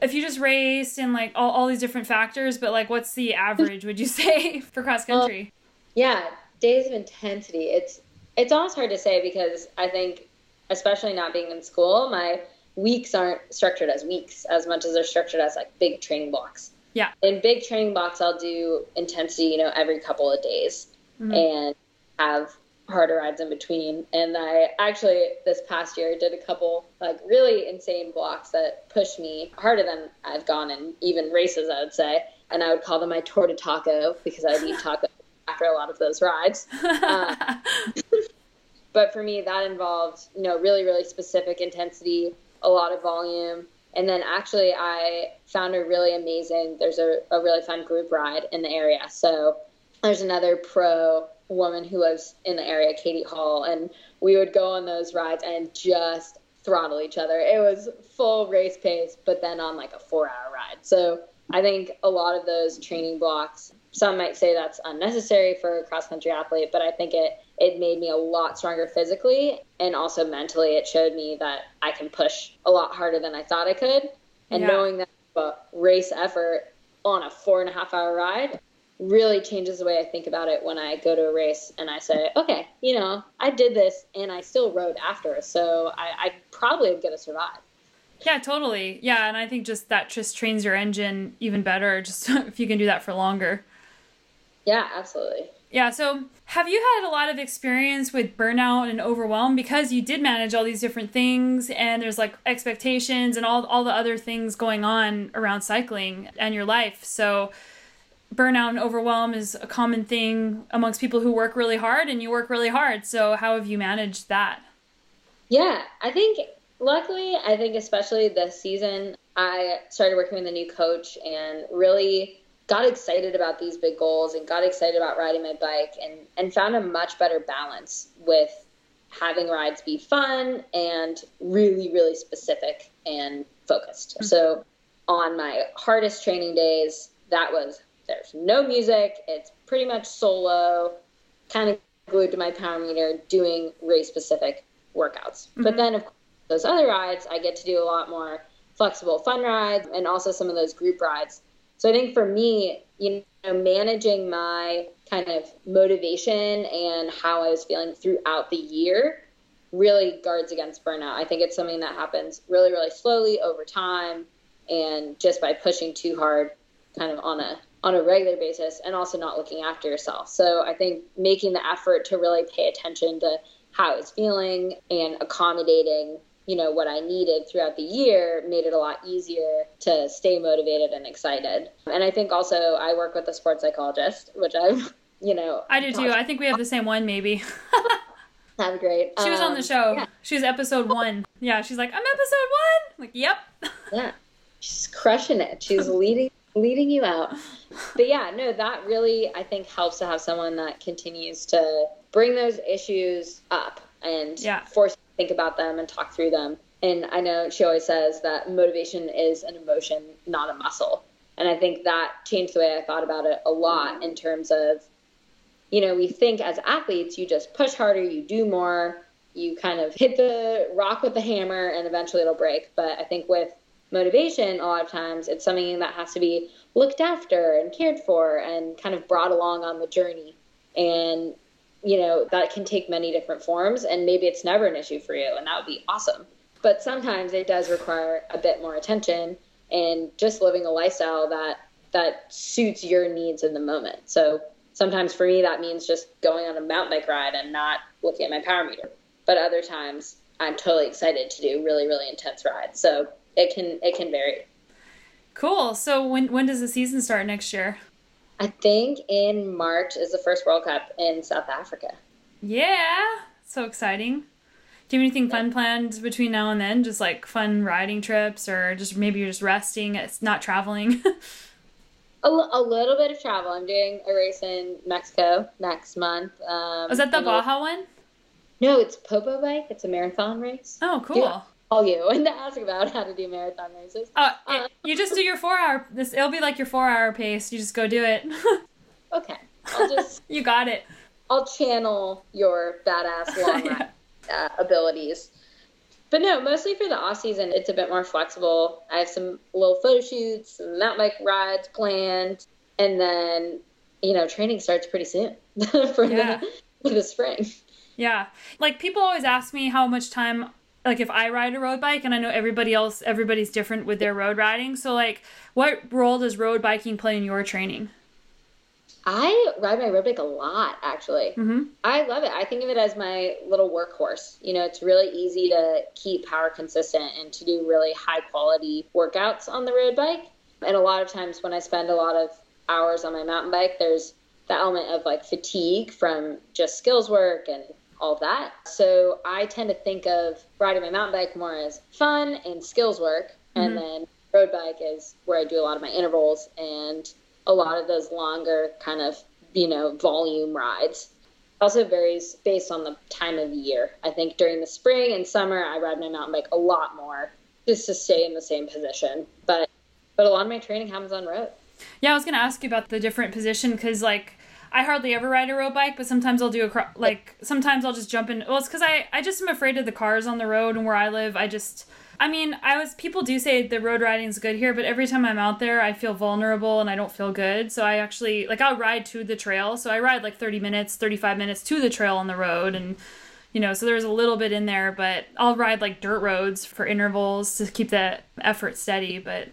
if you just race and like all, all these different factors, but like what's the average would you say for cross country? yeah, days of intensity. It's it's almost hard to say because I think especially not being in school, my weeks aren't structured as weeks as much as they're structured as like big training blocks. Yeah. In big training blocks, I'll do intensity, you know, every couple of days mm-hmm. and have harder rides in between. And I actually this past year did a couple like really insane blocks that pushed me harder than I've gone in even races, I would say. And I would call them my tour de taco because I would eat taco after a lot of those rides. Uh, but for me, that involved, you know, really, really specific intensity, a lot of volume, and then actually, I found a really amazing, there's a, a really fun group ride in the area. So there's another pro woman who lives in the area, Katie Hall, and we would go on those rides and just throttle each other. It was full race pace, but then on like a four hour ride. So I think a lot of those training blocks, some might say that's unnecessary for a cross country athlete, but I think it it made me a lot stronger physically and also mentally it showed me that i can push a lot harder than i thought i could and yeah. knowing that a race effort on a four and a half hour ride really changes the way i think about it when i go to a race and i say okay you know i did this and i still rode after so i, I probably am going to survive yeah, totally. Yeah, and I think just that just trains your engine even better just if you can do that for longer. Yeah, absolutely. Yeah, so have you had a lot of experience with burnout and overwhelm because you did manage all these different things and there's like expectations and all all the other things going on around cycling and your life. So burnout and overwhelm is a common thing amongst people who work really hard and you work really hard. So how have you managed that? Yeah, I think luckily, I think especially this season, I started working with a new coach and really got excited about these big goals and got excited about riding my bike and, and found a much better balance with having rides be fun and really, really specific and focused. Mm-hmm. So on my hardest training days, that was there's no music, it's pretty much solo, kind of glued to my power meter doing race specific workouts. Mm-hmm. But then, of course, those other rides, I get to do a lot more flexible fun rides and also some of those group rides so I think for me, you know, managing my kind of motivation and how I was feeling throughout the year really guards against burnout. I think it's something that happens really, really slowly over time and just by pushing too hard kind of on a on a regular basis and also not looking after yourself. So I think making the effort to really pay attention to how I was feeling and accommodating you know what I needed throughout the year made it a lot easier to stay motivated and excited. And I think also I work with a sports psychologist, which I've you know I do too. I think we have the same one maybe. Be great. She was um, on the um, show. Yeah. She was episode one. Yeah, she's like, I'm episode one. I'm like, yep. yeah, she's crushing it. She's leading leading you out. But yeah, no, that really I think helps to have someone that continues to bring those issues up and yeah. force think about them and talk through them. And I know she always says that motivation is an emotion, not a muscle. And I think that changed the way I thought about it a lot in terms of, you know, we think as athletes, you just push harder, you do more, you kind of hit the rock with the hammer, and eventually it'll break. But I think with motivation, a lot of times it's something that has to be looked after and cared for and kind of brought along on the journey. And you know, that can take many different forms and maybe it's never an issue for you and that would be awesome. But sometimes it does require a bit more attention and just living a lifestyle that that suits your needs in the moment. So sometimes for me that means just going on a mountain bike ride and not looking at my power meter. But other times I'm totally excited to do really really intense rides. So it can it can vary. Cool. So when when does the season start next year? I think in March is the first World Cup in South Africa. Yeah, so exciting. Do you have anything fun planned between now and then? Just like fun riding trips, or just maybe you're just resting, it's not traveling. a, a little bit of travel. I'm doing a race in Mexico next month. Um, Is that the Baja one? No, it's Popo Bike. It's a marathon race. Oh, cool. Call you and to ask about how to do marathon races. Uh, uh, you just do your four hour. This it'll be like your four hour pace. You just go do it. okay, I'll just. you got it. I'll channel your badass long yeah. uh, abilities. But no, mostly for the off season, it's a bit more flexible. I have some little photo shoots, some mountain bike rides planned, and then you know training starts pretty soon for yeah. the for the spring. Yeah, like people always ask me how much time like if I ride a road bike and I know everybody else everybody's different with their road riding. So like what role does road biking play in your training? I ride my road bike a lot, actually. Mm-hmm. I love it. I think of it as my little workhorse. You know, it's really easy to keep power consistent and to do really high quality workouts on the road bike. And a lot of times when I spend a lot of hours on my mountain bike, there's the element of like fatigue from just skills work and all that. So I tend to think of riding my mountain bike more as fun and skills work. Mm-hmm. And then road bike is where I do a lot of my intervals and a lot of those longer kind of, you know, volume rides. Also varies based on the time of year. I think during the spring and summer, I ride my mountain bike a lot more just to stay in the same position. But but a lot of my training happens on road. Yeah, I was gonna ask you about the different position because like I hardly ever ride a road bike, but sometimes I'll do a like sometimes I'll just jump in. Well, it's because I I just am afraid of the cars on the road and where I live. I just I mean, I was people do say the road riding is good here, but every time I'm out there, I feel vulnerable and I don't feel good. So I actually like I'll ride to the trail. So I ride like 30 minutes, 35 minutes to the trail on the road and you know, so there's a little bit in there, but I'll ride like dirt roads for intervals to keep that effort steady, but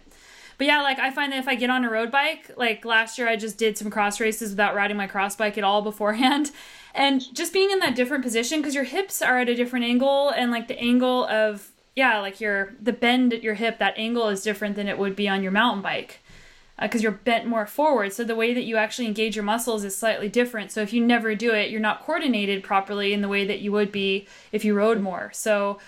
but yeah, like I find that if I get on a road bike, like last year I just did some cross races without riding my cross bike at all beforehand. And just being in that different position because your hips are at a different angle and like the angle of yeah, like your the bend at your hip, that angle is different than it would be on your mountain bike because uh, you're bent more forward. So the way that you actually engage your muscles is slightly different. So if you never do it, you're not coordinated properly in the way that you would be if you rode more. So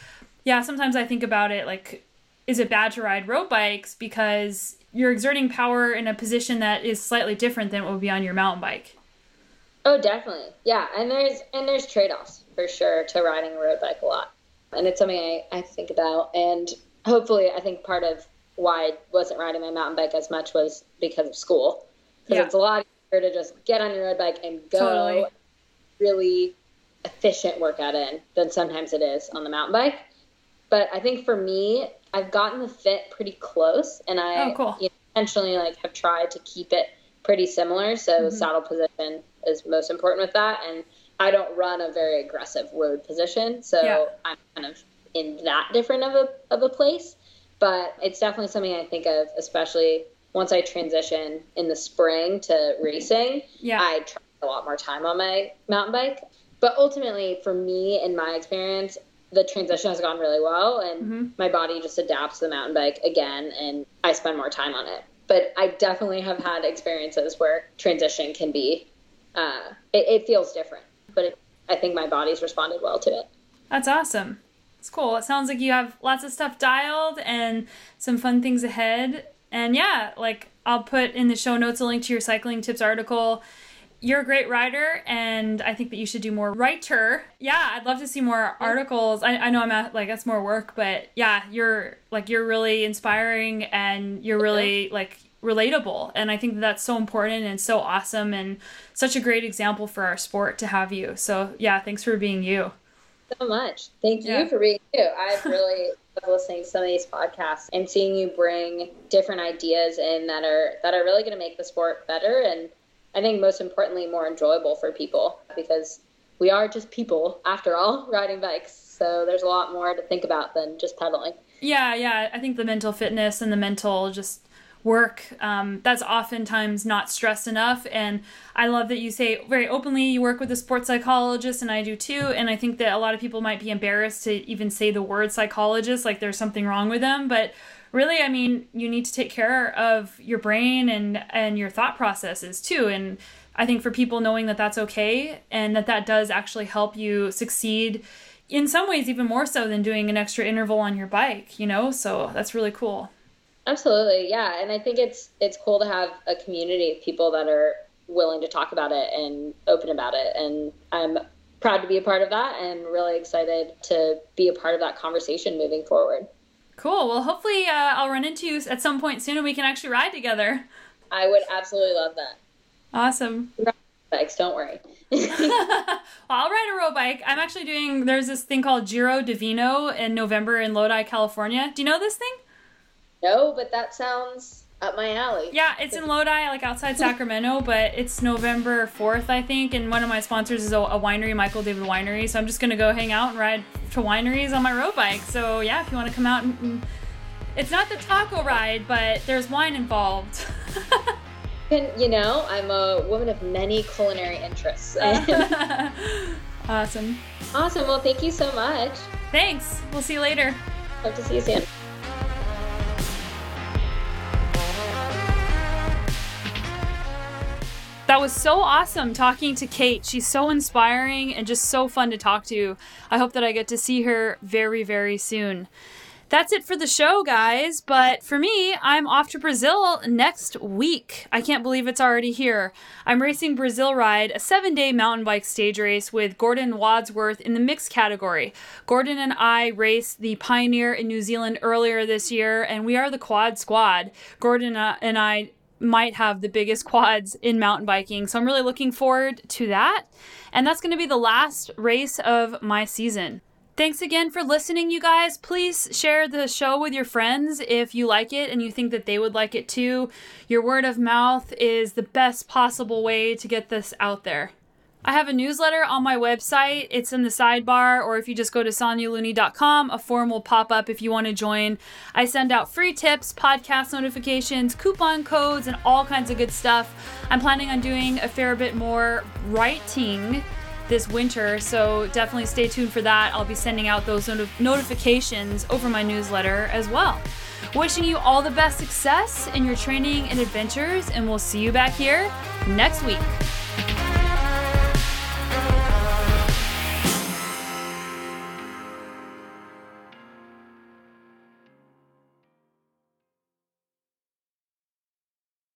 yeah, sometimes I think about it like, is it bad to ride road bikes because you're exerting power in a position that is slightly different than what would be on your mountain bike? Oh, definitely. Yeah, and there's and there's trade-offs for sure to riding a road bike a lot and it's something I, I think about. And hopefully, I think part of why I wasn't riding my mountain bike as much was because of school. Because yeah. it's a lot easier to just get on your road bike and go totally. really efficient workout in than sometimes it is on the mountain bike. But I think for me, I've gotten the fit pretty close, and I oh, cool. you know, intentionally like have tried to keep it pretty similar. So mm-hmm. saddle position is most important with that, and I don't run a very aggressive road position, so yeah. I'm kind of in that different of a of a place. But it's definitely something I think of, especially once I transition in the spring to racing. Yeah. I try a lot more time on my mountain bike. But ultimately, for me, in my experience, the transition has gone really well, and mm-hmm. my body just adapts to the mountain bike again, and I spend more time on it. But I definitely have had experiences where transition can be, uh, it, it feels different but it, I think my body's responded well to it. That's awesome. It's cool. It sounds like you have lots of stuff dialed and some fun things ahead. And yeah, like I'll put in the show notes a link to your CyclingTips article. You're a great writer, and I think that you should do more writer. Yeah, I'd love to see more articles. I, I know I'm at like that's more work, but yeah, you're like you're really inspiring, and you're really like relatable and i think that that's so important and so awesome and such a great example for our sport to have you so yeah thanks for being you so much thank you yeah. for being you i've really loved listening to some of these podcasts and seeing you bring different ideas in that are that are really going to make the sport better and i think most importantly more enjoyable for people because we are just people after all riding bikes. So there's a lot more to think about than just pedaling. Yeah yeah. I think the mental fitness and the mental just work um, that's oftentimes not stressed enough. And i love that you say very openly you work with a sports psychologist and i do too. And i think that a lot of people might be embarrassed to even say the word psychologist like there's something wrong with them. But really i mean you need to take care of your brain and and your thought processes too. And i think for people knowing that that's okay and that that does actually help you succeed in some ways even more so than doing an extra interval on your bike you know? So that's really cool. Absolutely. Yeah. And i think it's it's cool to have a community of people that are willing to talk about it and open about it. And i'm proud to be a part of that and really excited to be a part of that conversation moving forward Cool. Well, hopefully uh, I'll run into you at some point soon and we can actually ride together. I would absolutely love that. Awesome. Bikes, don't worry. well, I'll ride a road bike. I'm actually doing, there's this thing called Giro Divino in November in Lodi, California. Do you know this thing? No, but that sounds up my alley. Yeah, it's in Lodi, like outside Sacramento, but it's November 4th, I think. And one of my sponsors is a, a, winery, Michael David Winery. So I'm just going to go hang out and ride to wineries on my road bike. So yeah, if you want to come out and, and it's not the taco ride, but there's wine involved. and, you know, I'm a woman of many culinary interests. Oh. awesome. Awesome. Well, thank you so much. Thanks. We'll see you later. Hope to see you soon. That was so awesome talking to Kate. She's so inspiring and just so fun to talk to. I hope that I get to see her very, very soon. That's it for the show, guys. But for me, I'm off to Brazil next week. I can't believe it's already here. I'm racing Brazil Ride, a seven day mountain bike stage race with Gordon Wadsworth in the mixed category. Gordon and I raced the Pioneer in New Zealand earlier this year, and we are the quad squad. Gordon uh, and I might have the biggest quads in mountain biking. So I'm really looking forward to that. And that's going to be the last race of my season. Thanks again for listening, you guys. Please share the show with your friends if you like it and you think that they would like it too. Your word of mouth is the best possible way to get this out there. I have a newsletter on my website. It's in the sidebar, or if you just go to sonyalooney.com, a form will pop up if you want to join. I send out free tips, podcast notifications, coupon codes, and all kinds of good stuff. I'm planning on doing a fair bit more writing this winter, so definitely stay tuned for that. I'll be sending out those not- notifications over my newsletter as well. Wishing you all the best success in your training and adventures, and we'll see you back here next week.